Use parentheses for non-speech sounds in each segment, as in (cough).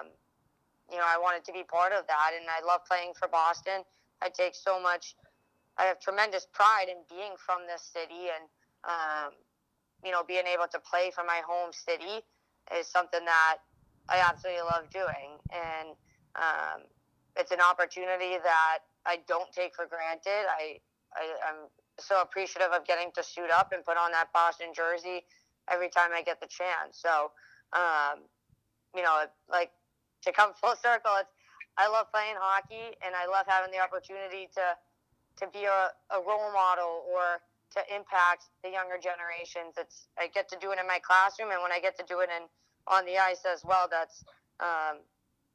um, you know, I wanted to be part of that, and I love playing for Boston. I take so much. I have tremendous pride in being from this city, and um, you know, being able to play for my home city is something that I absolutely love doing, and um, it's an opportunity that I don't take for granted. I, I I'm so appreciative of getting to suit up and put on that Boston jersey every time I get the chance. So, um, you know, like to come full circle, it's I love playing hockey and I love having the opportunity to to be a, a role model or to impact the younger generations. It's I get to do it in my classroom and when I get to do it in on the ice as well. That's um,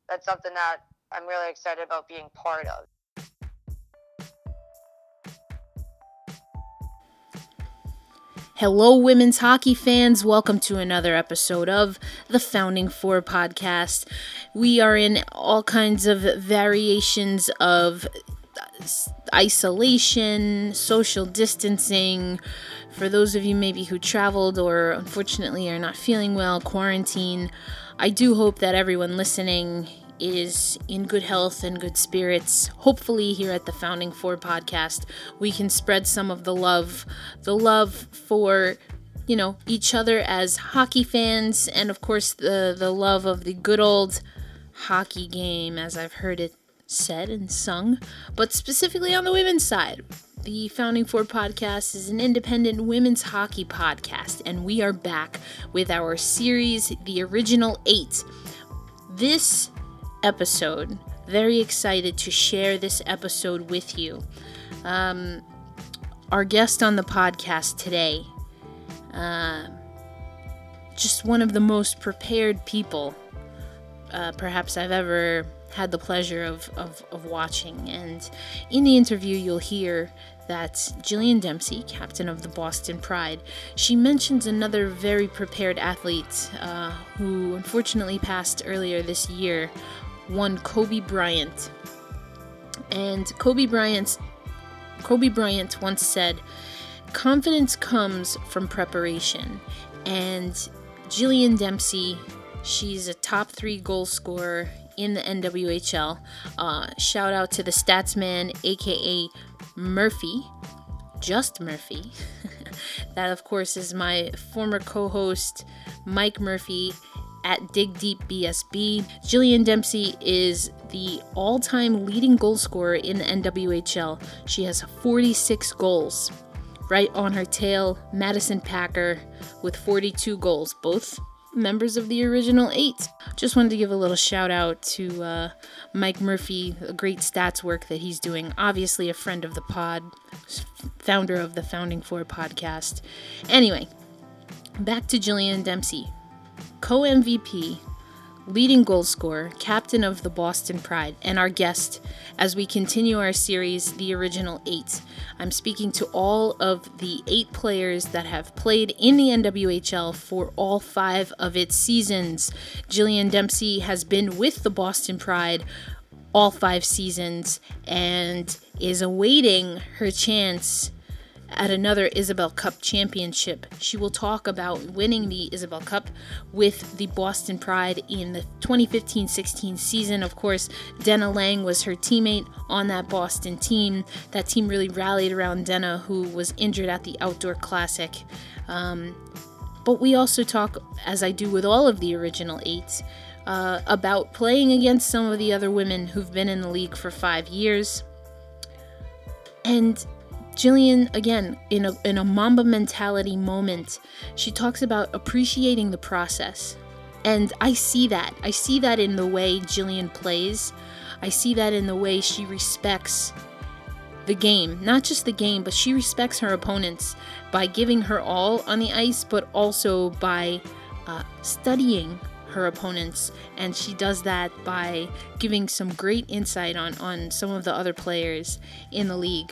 that's something that I'm really excited about being part of. Hello, women's hockey fans. Welcome to another episode of the Founding Four podcast. We are in all kinds of variations of isolation, social distancing. For those of you maybe who traveled or unfortunately are not feeling well, quarantine, I do hope that everyone listening is in good health and good spirits. Hopefully, here at the Founding Four podcast, we can spread some of the love, the love for you know each other as hockey fans, and of course the the love of the good old hockey game, as I've heard it said and sung, but specifically on the women's side. The Founding Four podcast is an independent women's hockey podcast, and we are back with our series, The Original Eight. This episode. Very excited to share this episode with you. Um, our guest on the podcast today, uh, just one of the most prepared people uh, perhaps I've ever had the pleasure of, of, of watching. And in the interview, you'll hear that Jillian Dempsey, captain of the Boston Pride, she mentions another very prepared athlete uh, who unfortunately passed earlier this year one Kobe Bryant. And Kobe Bryant Kobe Bryant once said, "Confidence comes from preparation." And Jillian Dempsey, she's a top 3 goal scorer in the NWHL. Uh, shout out to the Statsman, aka Murphy, just Murphy. (laughs) that, of course, is my former co host, Mike Murphy at Dig Deep BSB. Jillian Dempsey is the all time leading goal scorer in the NWHL. She has 46 goals. Right on her tail, Madison Packer with 42 goals, both members of the original eight. Just wanted to give a little shout out to uh, Mike Murphy, great stats work that he's doing. Obviously, a friend of the pod, founder of the Founding Four podcast. Anyway, back to Jillian Dempsey co MVP, leading goal scorer, captain of the Boston Pride, and our guest as we continue our series, The Original Eight. I'm speaking to all of the eight players that have played in the NWHL for all five of its seasons. Jillian Dempsey has been with the Boston Pride all five seasons and is awaiting her chance at another Isobel Cup championship. She will talk about winning the Isobel Cup with the Boston Pride in the 2015 16 season. Of course, Denna Laing was her teammate on that Boston team. That team really rallied around Denna, who was injured at the Outdoor Classic. Um, but we also talk, as I do with all of the original eight, uh, about playing against some of the other women who've been in the league for five years. And Jillian, again, in a, in a Mamba mentality moment, she talks about appreciating the process. And I see that. I see that in the way Jillian plays. I see that in the way she respects the game. Not just the game, but she respects her opponents by giving her all on the ice, but also by uh, studying her opponents. And she does that by giving some great insight on, on some of the other players in the league.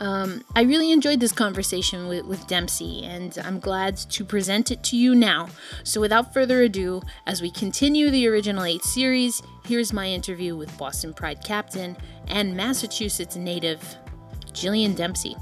Um, I really enjoyed this conversation with, with Dempsey, and I'm glad to present it to you now. So, without further ado, as we continue the original eight series, here's my interview with Boston Pride captain and Massachusetts native Jillian Dempsey.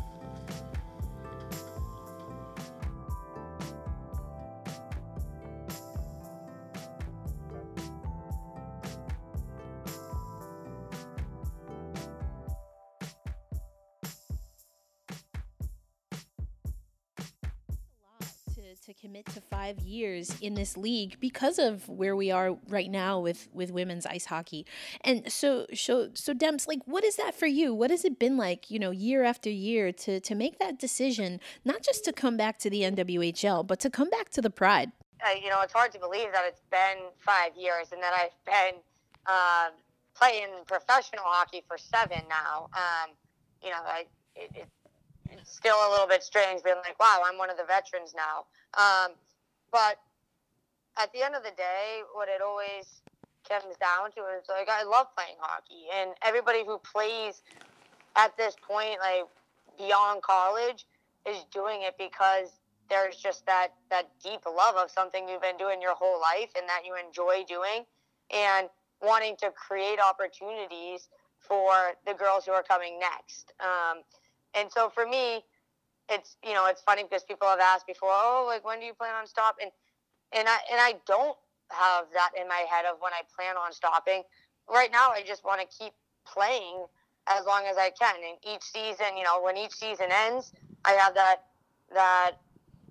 In this league because of where we are right now with with women's ice hockey. And so, so, so, Demps, like, what is that for you? What has it been like, you know, year after year to to make that decision, not just to come back to the NWHL, but to come back to the Pride? Uh, you know, it's hard to believe that it's been five years and that I've been uh, playing professional hockey for seven now. Um, you know, I, it, it it's still a little bit strange being like, wow, I'm one of the veterans now. Um, but at the end of the day, what it always comes down to is like, I love playing hockey. And everybody who plays at this point, like beyond college, is doing it because there's just that, that deep love of something you've been doing your whole life and that you enjoy doing. And wanting to create opportunities for the girls who are coming next. Um, and so for me, it's you know it's funny because people have asked before, oh, like when do you plan on stopping? And I and I don't have that in my head of when I plan on stopping. Right now, I just want to keep playing as long as I can. And each season, you know, when each season ends, I have that that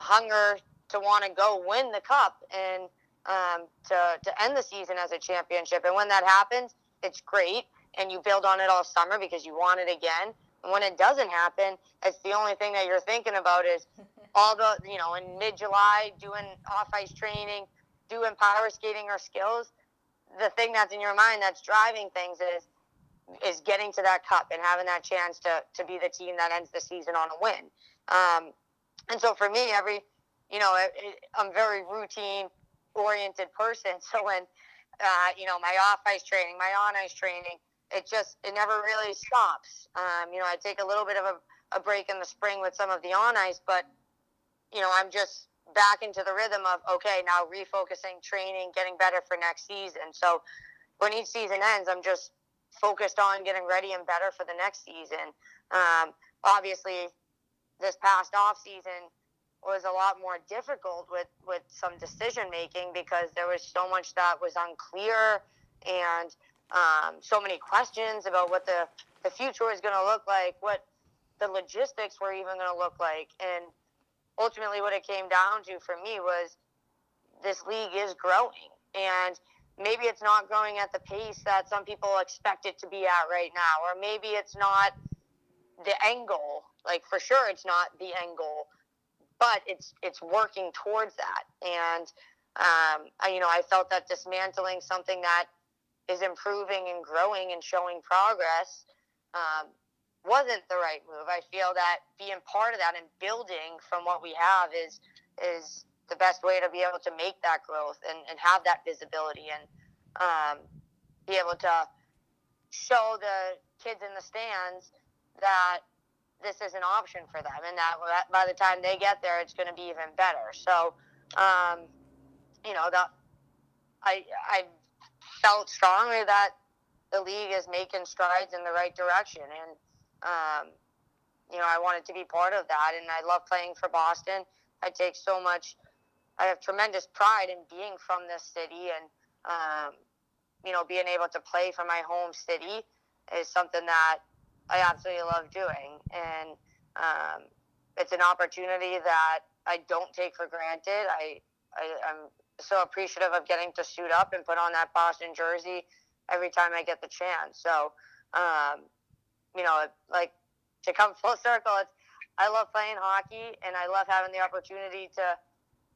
hunger to want to go win the cup and um, to to end the season as a championship. And when that happens, it's great, and you build on it all summer because you want it again And when it doesn't happen, it's the only thing that you're thinking about is all the, you know, in mid July, doing off ice training, doing power skating or skills. The thing that's in your mind that's driving things is is getting to that cup and having that chance to, to be the team that ends the season on a win. Um, and so for me, every, you know, I'm very routine oriented person. (laughs) So when, uh, you know, my off ice training, my on ice training, it just it never really stops. Um, you know, I take a little bit of a, a break in the spring with some of the on ice, but you know, I'm just back into the rhythm of okay, now refocusing, training, getting better for next season. So when each season ends, I'm just focused on getting ready and better for the next season. Um, obviously, this past off season was a lot more difficult with with some decision making because there was so much that was unclear and um, so many questions about what the, the future is going to look like, what the logistics were even going to look like. And ultimately, what it came down to for me was this league is growing. And maybe it's not growing at the pace that some people expect it to be at right now, or maybe it's not the end goal. Like for sure, it's not the end goal, but it's it's working towards that. And um, I, you know, I felt that dismantling something that is improving and growing and showing progress um, wasn't the right move. I feel that being part of that and building from what we have is is the best way to be able to make that growth and, and have that visibility and um, be able to show the kids in the stands that this is an option for them and that by the time they get there it's going to be even better so um, you know I I felt strongly that the league is making strides in the right direction, and um, you know I wanted to be part of that, and I love playing for Boston. I take so much. I have tremendous pride in being from this city, and um, you know being able to play for my home city is something that I absolutely love doing, and um, it's an opportunity that I don't take for granted. I, I I'm so appreciative of getting to suit up and put on that Boston jersey every time I get the chance. So, um, you know, like to come (laughs) full circle, it's I love playing hockey and I love having the opportunity to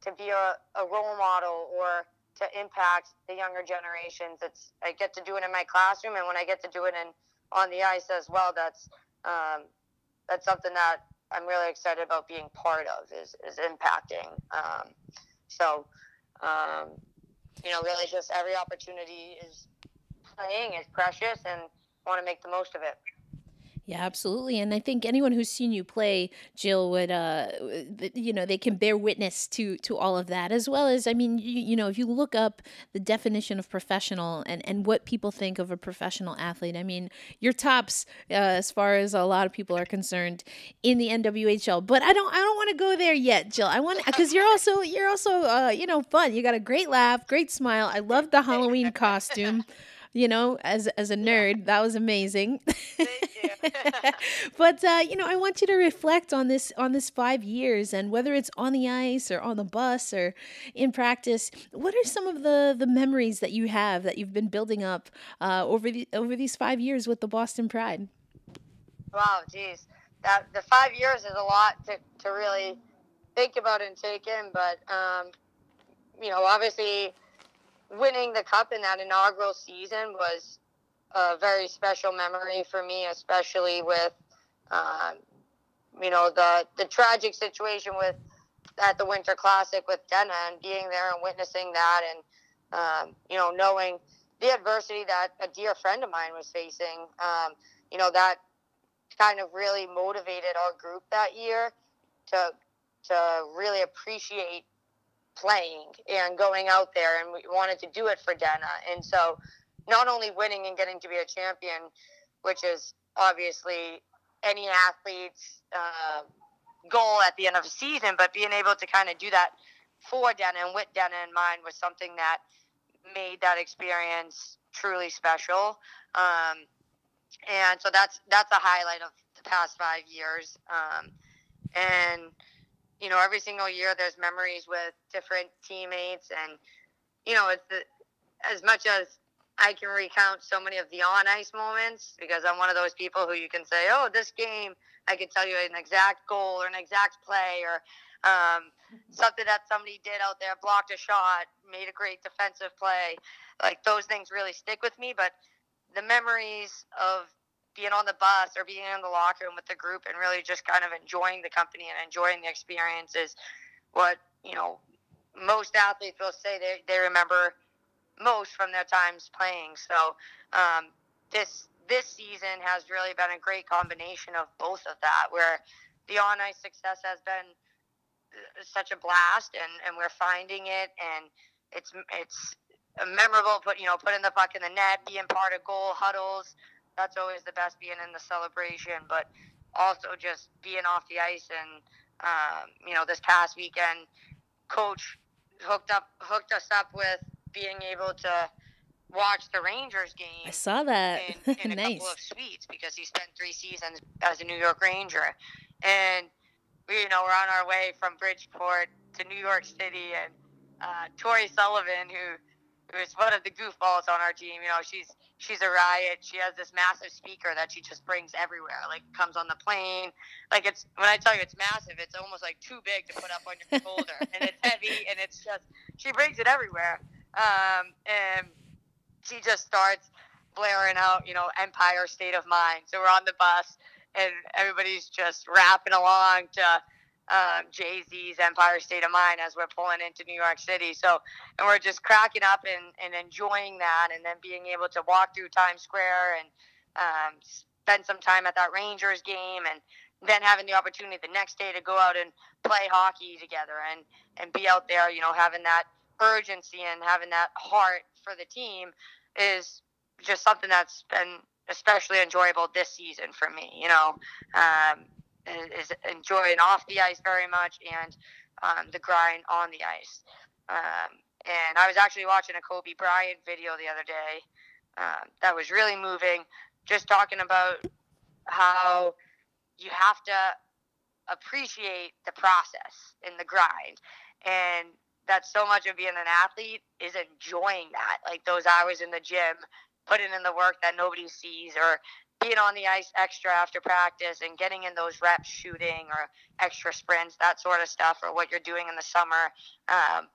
to be a, a role model or to impact the younger generations. It's I get to do it in my classroom, and when I get to do it in on the ice as well, that's um, that's something that I'm really excited about being part of is is impacting. Um, so um, you know, really just every opportunity is playing is precious and want to make the most of it. Yeah, absolutely. And I think anyone who's seen you play, Jill, would, uh, you know, they can bear witness to to all of that, as well as, I mean, you, you know, if you look up the definition of professional and, and what people think of a professional athlete, I mean, you're tops uh, as far as a lot of people are concerned in the NWHL. But I don't, I don't want to go there yet, Jill. I want because you're also, you're also, uh, you know, fun. You got a great laugh, great smile. I love the Halloween costume. You know, as as a nerd, that was amazing. Thank you. (laughs) (laughs) but uh, you know, I want you to reflect on this on this five years, and whether it's on the ice or on the bus or in practice, what are some of the the memories that you have that you've been building up uh, over the over these five years with the Boston Pride? Wow, geez, that the five years is a lot to to really think about and take in, but um, you know, obviously winning the cup in that inaugural season was a very special memory for me, especially with, um, you know, the the tragic situation with at the Winter Classic with Denna and being there and witnessing that, and um, you know, knowing the adversity that a dear friend of mine was facing. Um, you know, that kind of really motivated our group that year to to really appreciate playing and going out there, and we wanted to do it for Denna. And so, not only winning and getting to be a champion, which is obviously any athlete's uh, goal at the end of a season, but being able to kind of do that for Denna and with Denna in mind was something that made that experience truly special. Um, and so that's that's a highlight of the past five years. Um, and you know, every single year there's memories with different teammates, and you know, it's the, as much as I can recount so many of the on ice moments because I'm one of those people who you can say, oh, this game, I can tell you an exact goal or an exact play or um, something that somebody did out there, blocked a shot, made a great defensive play. Like those things really stick with me, but the memories of being on the bus or being in the locker room with the group and really just kind of enjoying the company and enjoying the experience is what you know most athletes will say they, they remember most from their times playing. So um, this this season has really been a great combination of both of that where the on ice success has been uh, such a blast and, and we're finding it and it's it's memorable put you know putting the puck in the net being part of goal huddles that's always the best being in the celebration, but also just being off the ice and um, you know this past weekend, coach hooked up hooked us up with being able to watch the Rangers game. I saw that. In, (laughs) in a nice. couple of suites because he spent three seasons as a New York Ranger, and we, you know, we're on our way from Bridgeport to New York City, and uh, Tori Sullivan, who who's one of the goofballs on our team. You know, she's she's a riot. She has this massive speaker that she just brings everywhere. Like comes on the plane. Like it's when I tell you it's massive, it's almost like too big to put up on your (laughs) shoulder, and it's heavy, and it's just she brings it everywhere. Um, and she just starts blaring out, you know, Empire State of Mind. So we're on the bus, and everybody's just rapping along to um, Jay Z's Empire State of Mind as we're pulling into New York City. So, and we're just cracking up and, and enjoying that, and then being able to walk through Times Square and um, spend some time at that Rangers game, and then having the opportunity the next day to go out and play hockey together and and be out there, you know, having that urgency and having that heart for the team is just something that's been especially enjoyable this season for me. You know, um, is enjoying off the ice very much and um, the grind on the ice. Um, and I was actually watching a Kobe Bryant video the other day um, that was really moving, just talking about how you have to appreciate the process and the grind. And that so much of being an athlete is enjoying that, like those hours in the gym, putting in the work that nobody sees, or being on the ice extra after practice and getting in those reps shooting or extra sprints, that sort of stuff, or what you're doing in the summer. Um,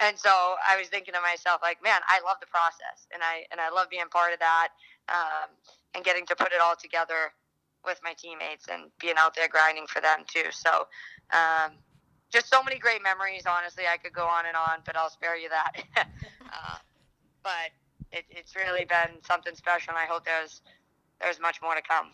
and so I was thinking to myself, like, man, I love the process, and I and I love being part of that, um, and getting to put it all together with my teammates and being out there grinding for them too. So, um, just so many great memories. Honestly, I could go on and on, but I'll spare you that. (laughs) uh, but it, it's really been something special, and I hope there's there's much more to come.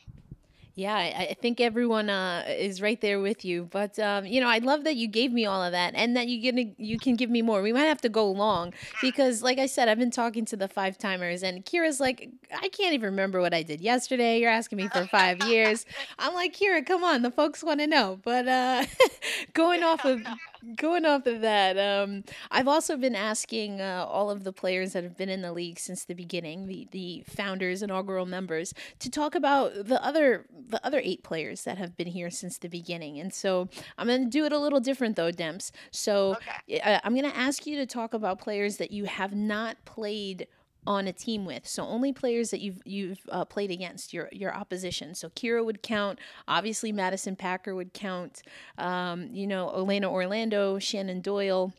Yeah, I, think everyone uh, is right there with you. But um, you know, I love that you gave me all of that, and that you gonna you can give me more. We might have to go long because, like I said, I've been talking to the five timers, and Kiira's like, I can't even remember what I did yesterday. You're asking me for five years. (laughs) I'm like, Kiira, come on, the folks want to know. But uh, (laughs) going off of going off of that, um, I've also been asking uh, all of the players that have been in the league since the beginning, the the founders, inaugural members, to talk about the other the other eight players that have been here since the beginning. And so I'm going to do it a little different though, Demps. So Okay. uh, I'm going to ask you to talk about players that you have not played on a team with. So only players that you've you've uh, played against your your opposition. So Kiira would count. Obviously, Madison Packer would count. Um, you know, Elena Orlando, Shannon Doyle.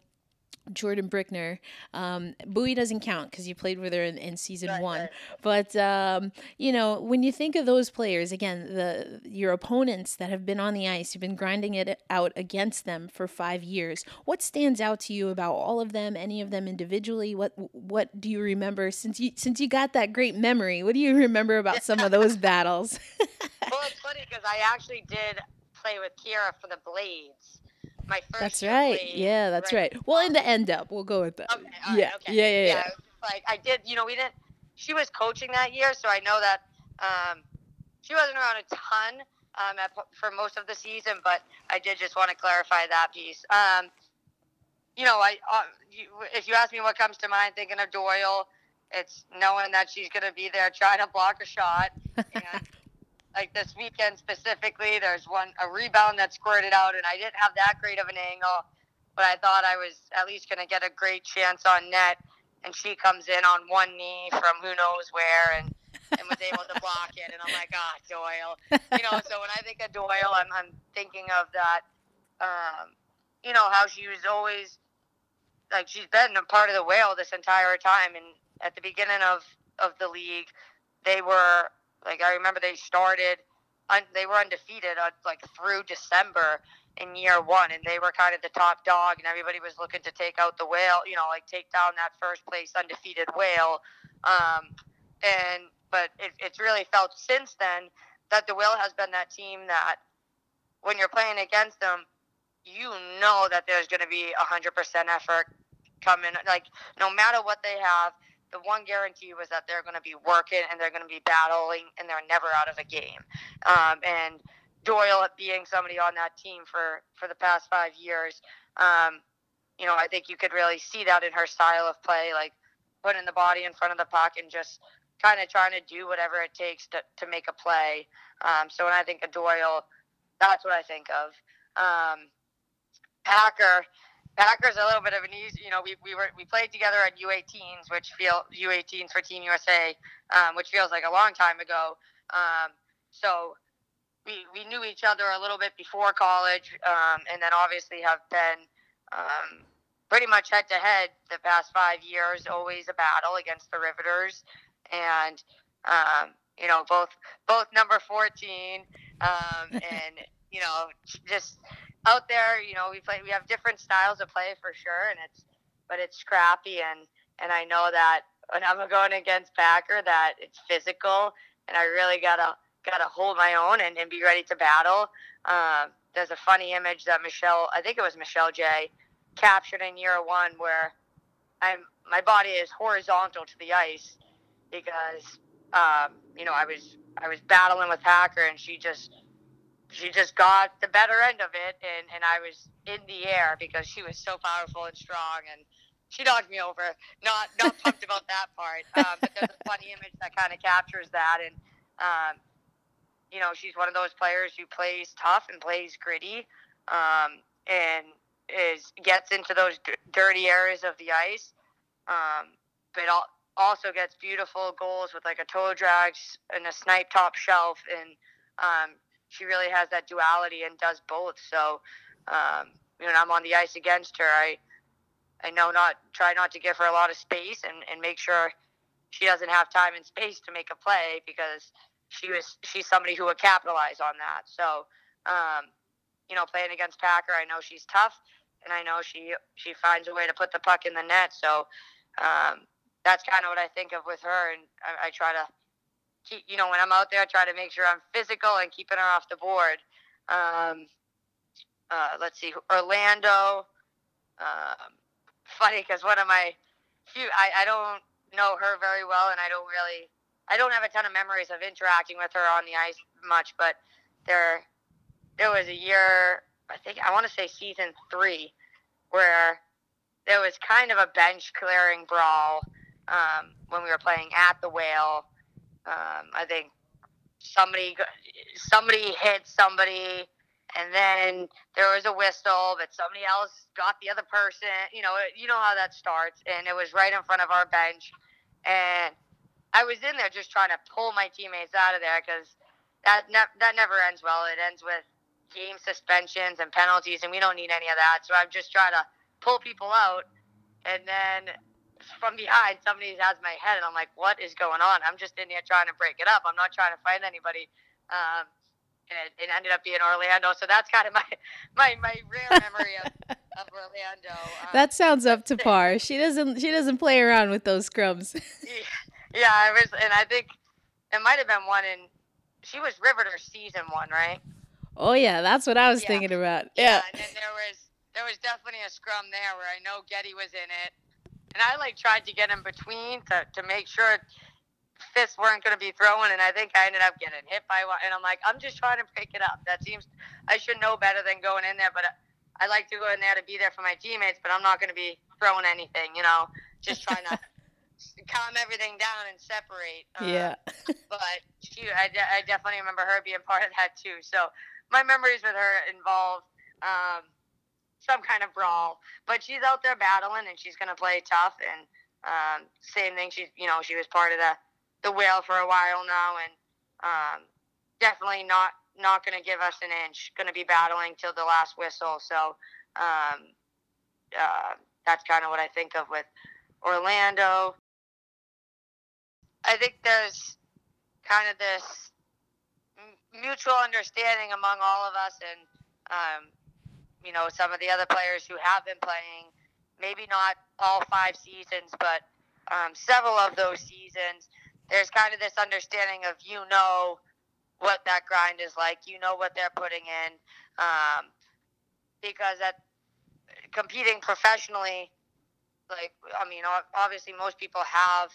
Jordan Brickner. Um, Bowie doesn't count because you played with her in, in season Right, one. right. But um, you know, when you think of those players, again, the your opponents that have been on the ice, you've been grinding it out against them for five years. What stands out to you about all of them? Any of them individually? What what do you remember since you since you got that great memory? What do you remember about some of those battles? (laughs) Well, it's funny because I actually did play with Kiira for the Blades. My first. That's right. Yeah, that's right. Well, in the end up, we'll go with that. Okay. right, yeah, okay. yeah, yeah, yeah. was Like I did, you know, we didn't. She was coaching that year, so I know that um, she wasn't around a ton um, at, for most of the season. But I did just want to clarify that piece. Um, you know, I uh, you, if you ask me what comes to mind, thinking of Doyle, it's knowing that she's going to be there trying to block a shot. And (laughs) like this weekend specifically, there's one a rebound that squirted out, and I didn't have that great of an angle, but I thought I was at least going to get a great chance on net. And she comes in on one knee from who knows where, and and was able to block it. And I'm like, ah, Doyle. You know, so when I think of Doyle, I'm I'm thinking of that. Um, you know how she was always like she's been a part of the whale this entire time. And at the beginning of of the league, they were like I remember they started, un, they were undefeated uh, like through December in year one, and they were kind of the top dog, and everybody was looking to take out the whale, you know, like take down that first place undefeated whale. Um, and but it, it's really felt since then that the whale has been that team that when you're playing against them, you know that there's going to be a hundred percent effort coming. Like no matter what they have, the one guarantee was that they're going to be working and they're going to be battling and they're never out of a game. Um, and Doyle being somebody on that team for for the past five years, um, you know, I think you could really see that in her style of play, like putting the body in front of the puck and just kind of trying to do whatever it takes to, to make a play. Um, so when I think of Doyle, that's what I think of. Um, Packer, Packers a little bit of an easy. You know, we, we were we played together at U18s, which feel U18s for Team USA, um, which feels like a long time ago. Um, so we we knew each other a little bit before college, um, and then obviously have been um, pretty much head to head the past five years. Always a battle against the Riveters, and um, you know both both number fourteen, um, (laughs) and you know just out there, you know, we play. We have different styles of play for sure, and it's but it's scrappy, and and I know that when I'm going against Packer, that it's physical, and I really gotta gotta hold my own and, and be ready to battle. Um, there's a funny image that Michelle, I think it was Michelle J, captured in year one where I'm my body is horizontal to the ice because um, you know I was I was battling with Packer, and she just she just got the better end of it and, and I was in the air because she was so powerful and strong and she knocked me over. Not not (laughs) pumped about that part. Um, but there's a funny image that kind of captures that and um, you know, she's one of those players who plays tough and plays gritty um, and is gets into those d- dirty areas of the ice. Um, but al- also gets beautiful goals with like a toe drag and a snipe top shelf and um, she really has that duality and does both. So, um, when I'm on the ice against her, I I know not try not to give her a lot of space and, and make sure she doesn't have time and space to make a play because she was she's somebody who would capitalize on that. So, um, you know, playing against Packer, I know she's tough, and I know she she finds a way to put the puck in the net. So, um, that's kind of what I think of with her, and I, I try to keep, you know, when I'm out there, I try to make sure I'm physical and keeping her off the board. Um, uh, let's see, Orlando. Um, funny because one of my few, I, I don't know her very well, and I don't really I don't have a ton of memories of interacting with her on the ice much, but there there was a year I think I want to say season three where there was kind of a bench clearing brawl um, when we were playing at the Whale. Um, I think somebody somebody hit somebody, and then there was a whistle, but somebody else got the other person. You know, you know how that starts, and it was right in front of our bench, and I was in there just trying to pull my teammates out of there because that ne- that never ends well. It ends with game suspensions and penalties, and we don't need any of that. So I'm just trying to pull people out, and then from behind somebody has my head, and I'm like, "What is going on?" I'm just in here trying to break it up. I'm not trying to fight anybody. Um, and it, it, ended up being Orlando, so that's kind of my (laughs) my, my rare memory of, (laughs) of Orlando. Um, that sounds up to (laughs) par. She doesn't she doesn't play around with those scrums. yeah, I was, and I think it might have been one in. She was Riveter season one, right? Oh yeah, that's what I was yeah. thinking about. Yeah. yeah. And then there was there was definitely a scrum there where I know Getty was in it, and I like tried to get in between to to make sure fists weren't going to be thrown, and I think I ended up getting hit by one. And I'm like, I'm just trying to break it up. That seems I should know better than going in there, but I like to go in there to be there for my teammates, but I'm not going to be throwing anything, you know, just trying to (laughs) calm everything down and separate. Um, yeah. (laughs) but she, I, I definitely remember her being part of that too. So my memories with her involve um, some kind of brawl. But she's out there battling, and she's going to play tough. And um, same thing, she's you know she was part of the the whale for a while now, and um, definitely not not going to give us an inch. Going to be battling till the last whistle. So um, uh, that's kind of what I think of with Orlando. I think there's kind of this mutual understanding among all of us and um, you know some of the other players who have been playing maybe not all five seasons but um, several of those seasons. There's kind of this understanding of you know what that grind is like you know what they're putting in um, because at competing professionally like i mean obviously most people have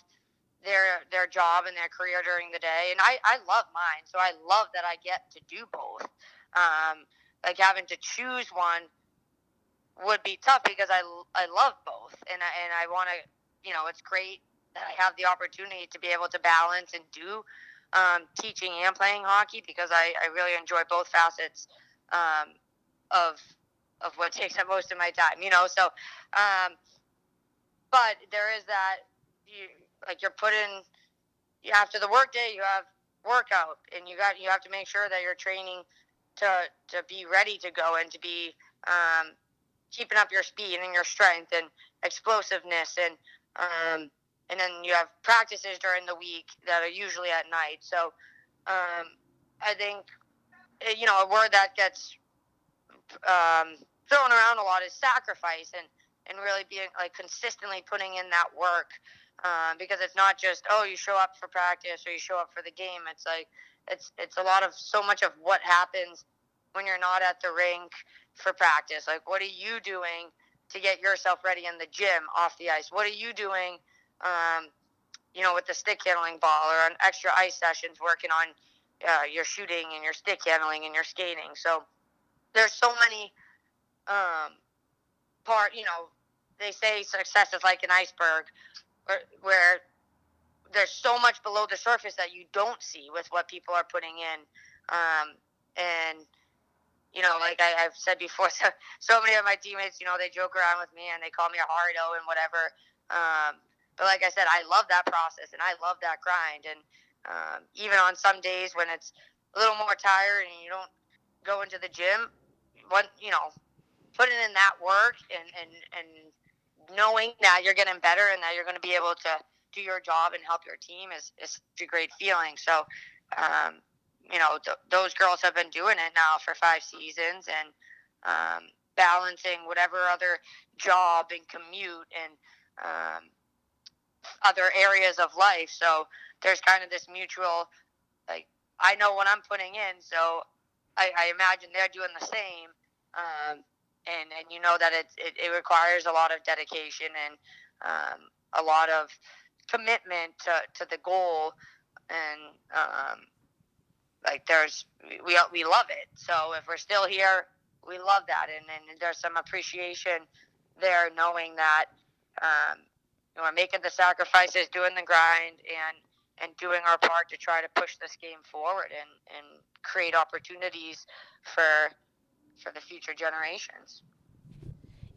their their job and their career during the day and i i love mine so i love that i get to do both. Um, like having to choose one would be tough because i i love both. And I, and i want to you know it's great that i have the opportunity to be able to balance and do um, teaching and playing hockey because i i really enjoy both facets um, of of what (laughs) takes up most of my time you know? So um, but there is that you like you're putting you after the workday you have workout and you got you have to make sure that you're training to to be ready to go and to be um, keeping up your speed and your strength and explosiveness and um, and then you have practices during the week that are usually at night so um, I think eh, you know a word that gets um, thrown around a lot is sacrifice and and really being like consistently putting in that work um, because it's not just oh you show up for practice or you show up for the game. It's like it's it's a lot of so much of what happens when you're not at the rink for practice. Like what are you doing to get yourself ready in the gym off the ice? What are you doing? Um, you know, with the stick handling ball or on extra ice sessions, working on uh, your shooting and your stick handling and your skating. So there's so many um, part. You know, they say success is like an iceberg where, where there's so much below the surface that you don't see with what people are putting in. Um, and, you know, like I, have said before, (laughs) so, so many of my teammates, you know, they joke around with me and they call me a hardo and whatever. Um, but like I said, I love that process and I love that grind. And um, even on some days when it's a little more tired and you don't go into the gym, one, you know, putting in that work and, and, and knowing that you're getting better and that you're going to be able to do your job and help your team is, is a great feeling. So, um, you know, th- those girls have been doing it now for five seasons and um, balancing whatever other job and commute and um, other areas of life. So there's kind of this mutual, like, I know what I'm putting in, so I, I imagine they're doing the same. Um, and and you know that it it, it requires a lot of dedication and um, a lot of commitment to, to the goal and um, like there's we we love it. So if we're still here, we love that, and and there's some appreciation there, knowing that um, we're making the sacrifices, doing the grind, and and doing our part to try to push this game forward and and create opportunities for for the future generations.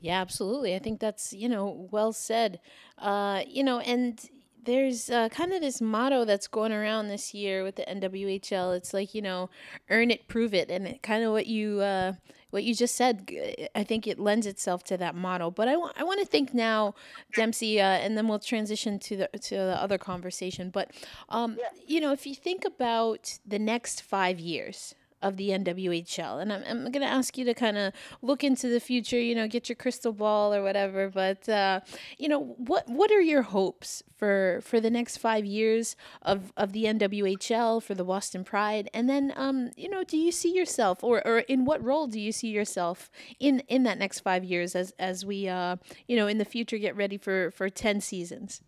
Yeah, absolutely. I think that's, you know, well said. Uh, you know, and there's uh, kind of this motto that's going around this year with the NWHL. It's like, you know, earn it, prove it. And it, kind of what you uh, what you just said, I think it lends itself to that motto. But I, I want to think now, Dempsey, uh, and then we'll transition to the to the other conversation. But um, yeah. you know, if you think about the next five years, of the NWHL. And I'm, I'm going to ask you to kind of look into the future, you know, get your crystal ball or whatever. But, uh, you know, what what are your hopes for for the next five years of, of the NWHL, for the Boston Pride? And then, um, you know, do you see yourself or, or in what role do you see yourself in, in that next five years as, as we, uh, you know, in the future get ready for, for 10 seasons?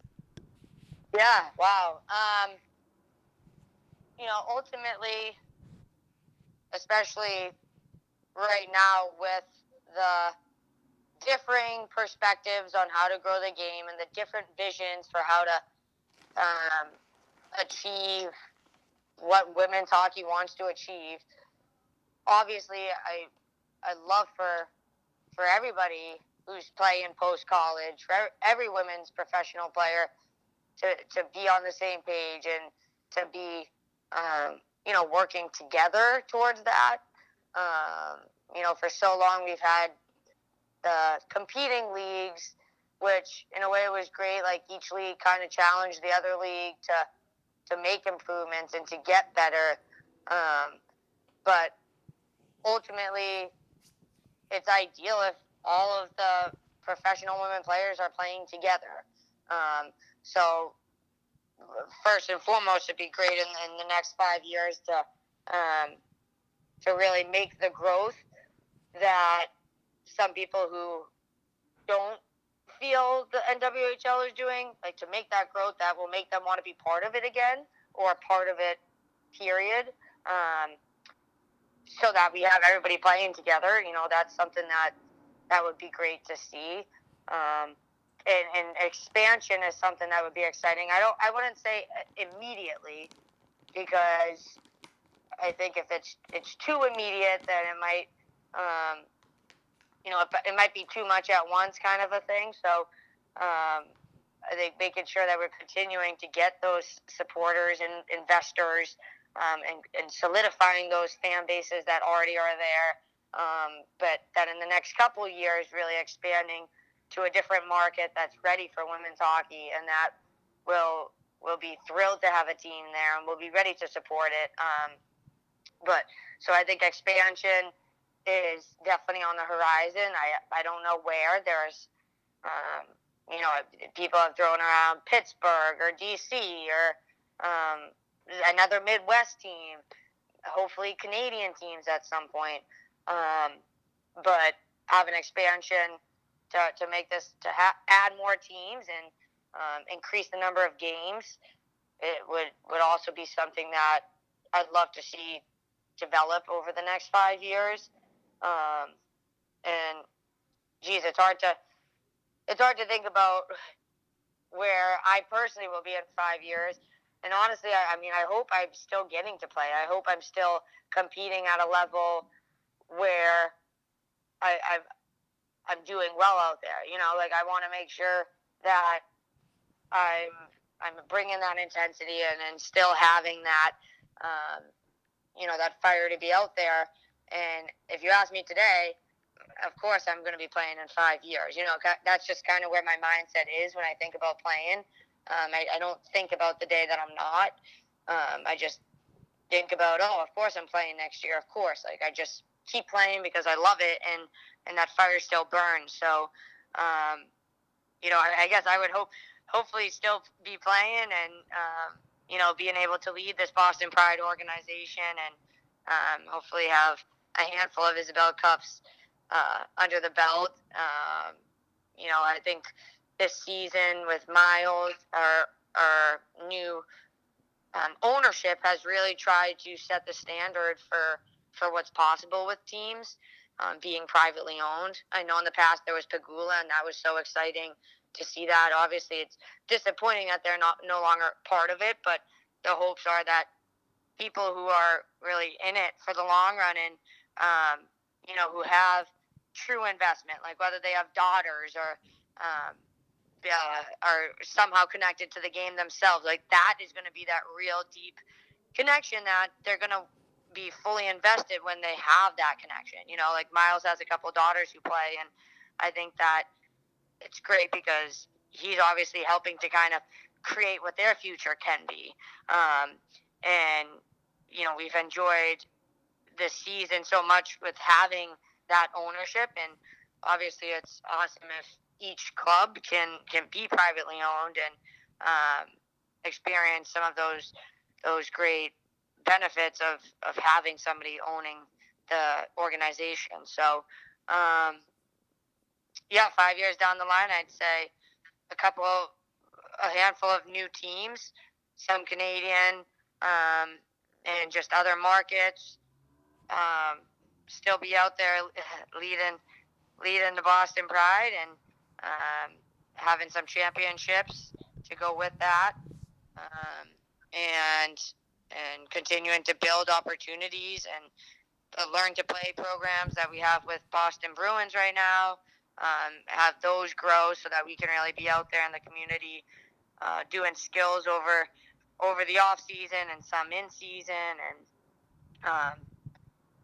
Yeah, wow. Um, you know, ultimately, especially right now with the differing perspectives on how to grow the game and the different visions for how to um, achieve what women's hockey wants to achieve. Obviously, I I love for for everybody who's playing post college, for every women's professional player to, to be on the same page and to be um, you know, working together towards that. Um, you know, for so long we've had the competing leagues, which in a way was great. Like each league kind of challenged the other league to to make improvements and to get better. Um, but ultimately, it's ideal if all of the professional women players are playing together. Um, so first and foremost, it'd be great in, in the next five years to um, to really make the growth that some people who don't feel the NWHL is doing, like to make that growth that will make them want to be part of it again or part of it, period. Um, so that we have everybody playing together. You know, that's something that that would be great to see. Um, and, and expansion is something that would be exciting. I don't. I wouldn't say immediately because I think if it's it's too immediate, then it might, um, you know, it, it might be too much at once, kind of a thing. So. Um, I think making sure that we're continuing to get those supporters and investors um, and, and solidifying those fan bases that already are there. Um, but that in the next couple years, really expanding to a different market that's ready for women's hockey and that will will be thrilled to have a team there and we'll be ready to support it. Um, but so I think expansion is definitely on the horizon. I I don't know where. There's um, you know people have thrown around Pittsburgh or DC or um, another Midwest team. Hopefully Canadian teams at some point. Um, but have an expansion to, to make this to ha- add more teams and um, increase the number of games. It would would also be something that I'd love to see develop over the next five years. Um, and geez, it's hard to it's hard to think about where I personally will be in five years. And honestly, I, I mean, I hope I'm still getting to play. I hope I'm still competing at a level where I, I've I'm doing well out there. You know, like I want to make sure that I'm I'm bringing that intensity and, and still having that, um, you know, that fire to be out there. And if you ask me today, of course I'm going to be playing in five years. You know, that's just kind of where my mindset is when I think about playing. Um, I, I don't think about the day that I'm not. Um, I just think about, oh, of course I'm playing next year. Of course, like I just keep playing because I love it and and that fire still burns. So, um, you know, I, I, guess I would hope hopefully still be playing and um, you know being able to lead this Boston Pride organization and um, hopefully have a handful of Isobel Cups uh, under the belt. Um, you know, I think this season with Miles, our our new um, ownership has really tried to set the standard for for what's possible with teams um, being privately owned. I know in the past there was Pegula, and that was so exciting to see that. Obviously, it's disappointing that they're not no longer part of it, but the hopes are that people who are really in it for the long run and um, you know who have true investment, like whether they have daughters or um, uh, are somehow connected to the game themselves. Like that is going to be that real deep connection that they're going to be fully invested when they have that connection. You know, like Miles has a couple daughters who play, and I think that it's great because he's obviously helping to kind of create what their future can be. Um, and you know, we've enjoyed this season so much with having that ownership, and obviously, it's awesome if each club can can be privately owned and um, experience some of those those great benefits of of having somebody owning the organization. So, um, yeah, five years down the line, I'd say a couple, a handful of new teams, some Canadian, um, and just other markets. Um, still be out there (laughs) leading leading the Boston Pride and um, having some championships to go with that, um, and and continuing to build opportunities and the learn to play programs that we have with Boston Bruins right now. Um, have those grow so that we can really be out there in the community uh, doing skills over over the off season and some in season and um,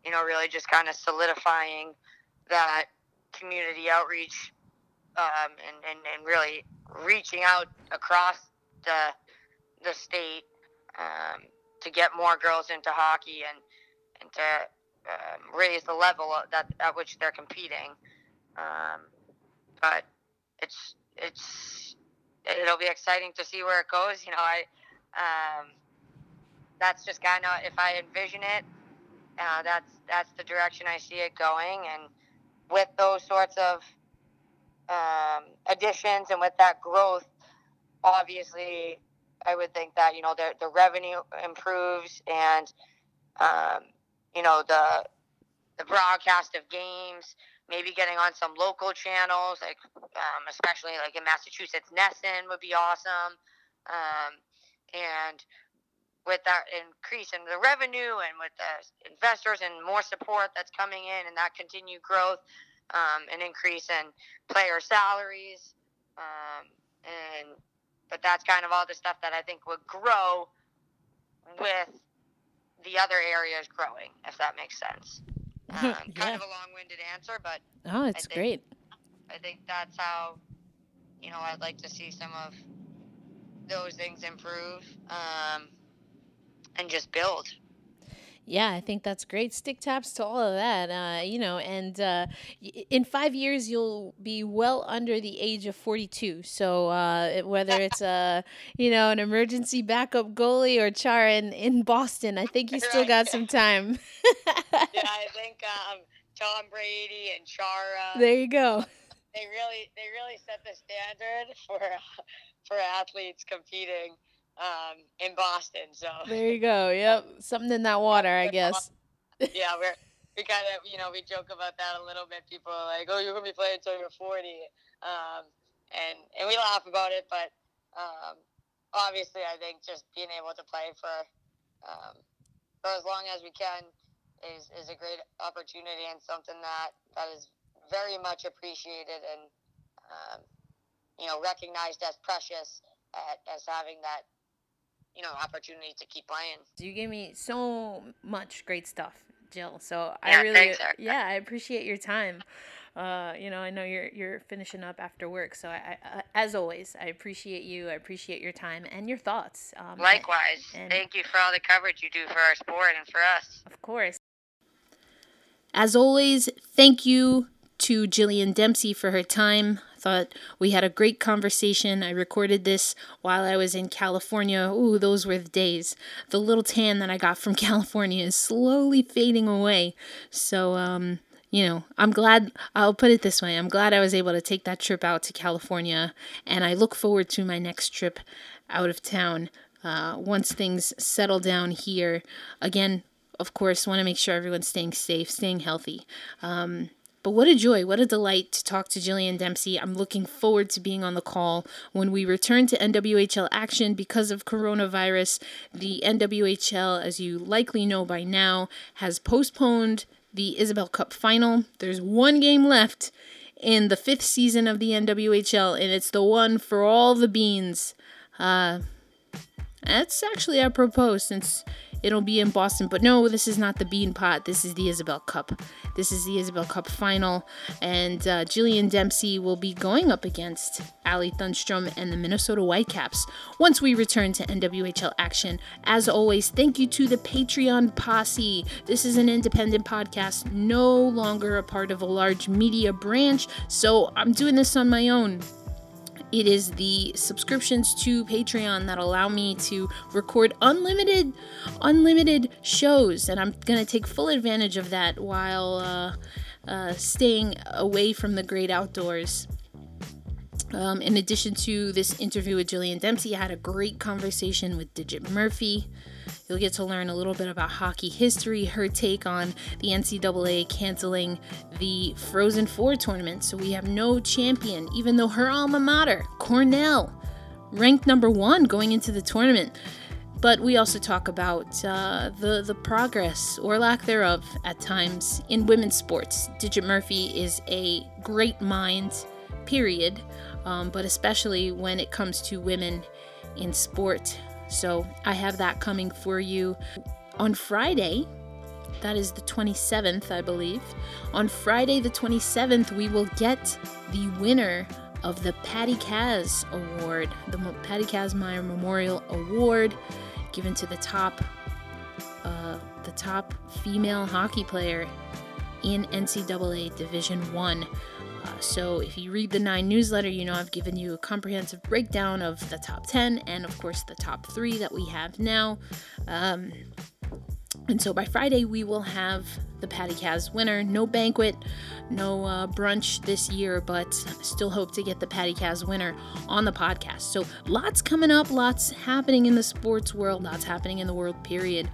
you know really just kind of solidifying that community outreach um, and, and, and really reaching out across the the state um, to get more girls into hockey and and to um, raise the level that at which they're competing. Um, but it's it's it'll be exciting to see where it goes. You know, I um, that's just kind of if I envision it, uh, that's that's the direction I see it going. And with those sorts of um, additions and with that growth, obviously, I would think that you know the the revenue improves and um, you know the the broadcast of games, maybe getting on some local channels, like um, especially like in Massachusetts, NESN would be awesome, um, and with that increase in the revenue and with the investors and more support that's coming in and that continued growth, um, an increase in player salaries, um, and but that's kind of all the stuff that I think would grow with the other areas growing, if that makes sense. (laughs) Um, yeah. Kind of a long-winded answer, but oh, it's think, great. I think that's how you know I'd like to see some of those things improve um, and just build yeah, I think that's great. Stick taps to all of that, uh, you know, and uh, in five years you'll be well under the age of 42. So uh, whether (laughs) it's a, you know, an emergency backup goalie or Chara in, in Boston, I think you still got some (laughs) time. yeah, I (laughs) think um, Tom Brady and Chara. There you go. They really, they really set the standard for for athletes competing um, in Boston. So there you go. (laughs) Yep, something in that water, I guess. (laughs) yeah, we're we kind of you know we joke about that a little bit. People are like, "Oh, you're gonna be playing until you're 40," um, and and we laugh about it, but um, obviously, I think just being able to play for um, for as long as we can is is a great opportunity and something that that is very much appreciated and um, you know recognized as precious as having that you know, opportunity to keep playing. You gave me so much great stuff, Jill. So yeah, I really, thanks, yeah, I appreciate your time. Uh, you know, I know you're you're finishing up after work, so I, I, as always, I appreciate you. I appreciate your time and your thoughts. Um, Likewise, and, thank you for all the coverage you do for our sport and for us. Of course. As always, thank you to Jillian Dempsey for her time. Thought we had a great conversation. I recorded this while I was in California. Ooh, those were the days. The little tan that I got from (laughs) California is slowly fading away. So, um, you know, I'm glad, I'll put it this way I'm glad I was able to take that trip out to California, and I look forward to my next trip out of town. uh, once things settle down here. Again, of course, want to make sure everyone's staying safe, staying healthy. Um, but what a joy, what a delight to talk to Jillian Dempsey. I'm looking forward to being on the call when we return to NWHL action because of coronavirus. The NWHL, as you likely know by now, has postponed the Isobel Cup final. There's one game left in the fifth season of the NWHL, and it's the one for all the beans. Uh, that's actually apropos since it'll be in Boston. But no, this is not the Beanpot. This is the Isobel Cup. This is the Isobel Cup final. And uh, Jillian Dempsey will be going up against Allie Thunstrom and the Minnesota Whitecaps once we return to NWHL action. As always, thank you to the Patreon posse. This is an independent podcast, no longer a part of a large media branch. So I'm doing this on my own. It is the subscriptions to Patreon that allow me to record unlimited, unlimited shows, and I'm gonna take full advantage of that while uh, uh, staying away from the great outdoors. Um, in addition to this interview with Jillian Dempsey, I had a great conversation with Digit Murphy. You'll get to learn a little bit about hockey history, her take on the NCAA canceling the Frozen Four tournament. So we have no champion, even though her alma mater, Cornell, ranked number one going into the tournament. But we also talk about uh, the the progress or lack thereof at times in women's sports. Digit Murphy is a great mind, period, um, but especially when it comes to women in sport. So I have that coming for you on Friday. That is the 27th, I believe. On Friday, the 27th, we will get the winner of the Patty Kaz Award, the Patty Kazmaier Memorial Award, given to the top, uh, the top female hockey player in NCAA Division One. Uh, so if you read the nine newsletter, you know I've given you a comprehensive breakdown of the top 10 and, of course, the top three that we have now. Um, and so by Friday, we will have the Patty Kaz winner. No banquet, no uh, brunch this year, but still hope to get the Patty Kaz winner on the podcast. So lots coming up, lots happening in the sports world, lots happening in the world, period.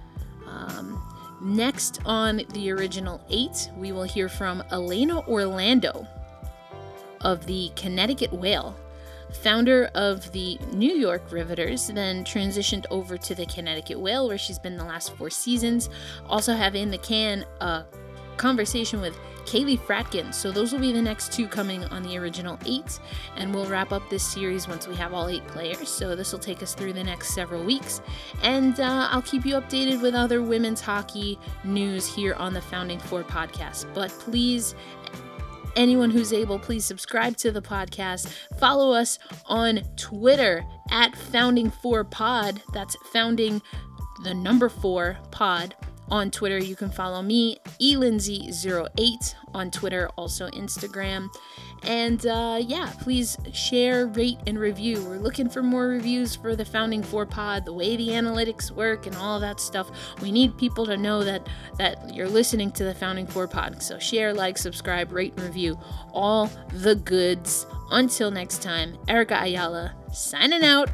Um, next on the original eight, we will hear from Elena Orlando of the Connecticut Whale. Founder of the New York Riveters, then transitioned over to the Connecticut Whale, where she's been the last four seasons. Also, have in the can a conversation with Kaleigh Fratkin. So, those will be the next two coming on the original eight. And we'll wrap up this series once we have all eight players. So, this will take us through the next several weeks. And uh, I'll keep you updated with other women's hockey news here on the Founding Four podcast. But please, anyone who's able, please subscribe to the podcast. Follow us on Twitter at Founding Four Pod. That's founding the number four pod on Twitter. You can follow me, elindsay08 on Twitter, also Instagram. And uh, yeah, please share, rate, and review. We're looking for more reviews for the Founding Four Pod, the way the analytics work, and all that stuff. We need people to know that that you're listening to the Founding Four Pod. So share, like, subscribe, rate, and review. All the goods. Until next time, Erica Ayala signing out.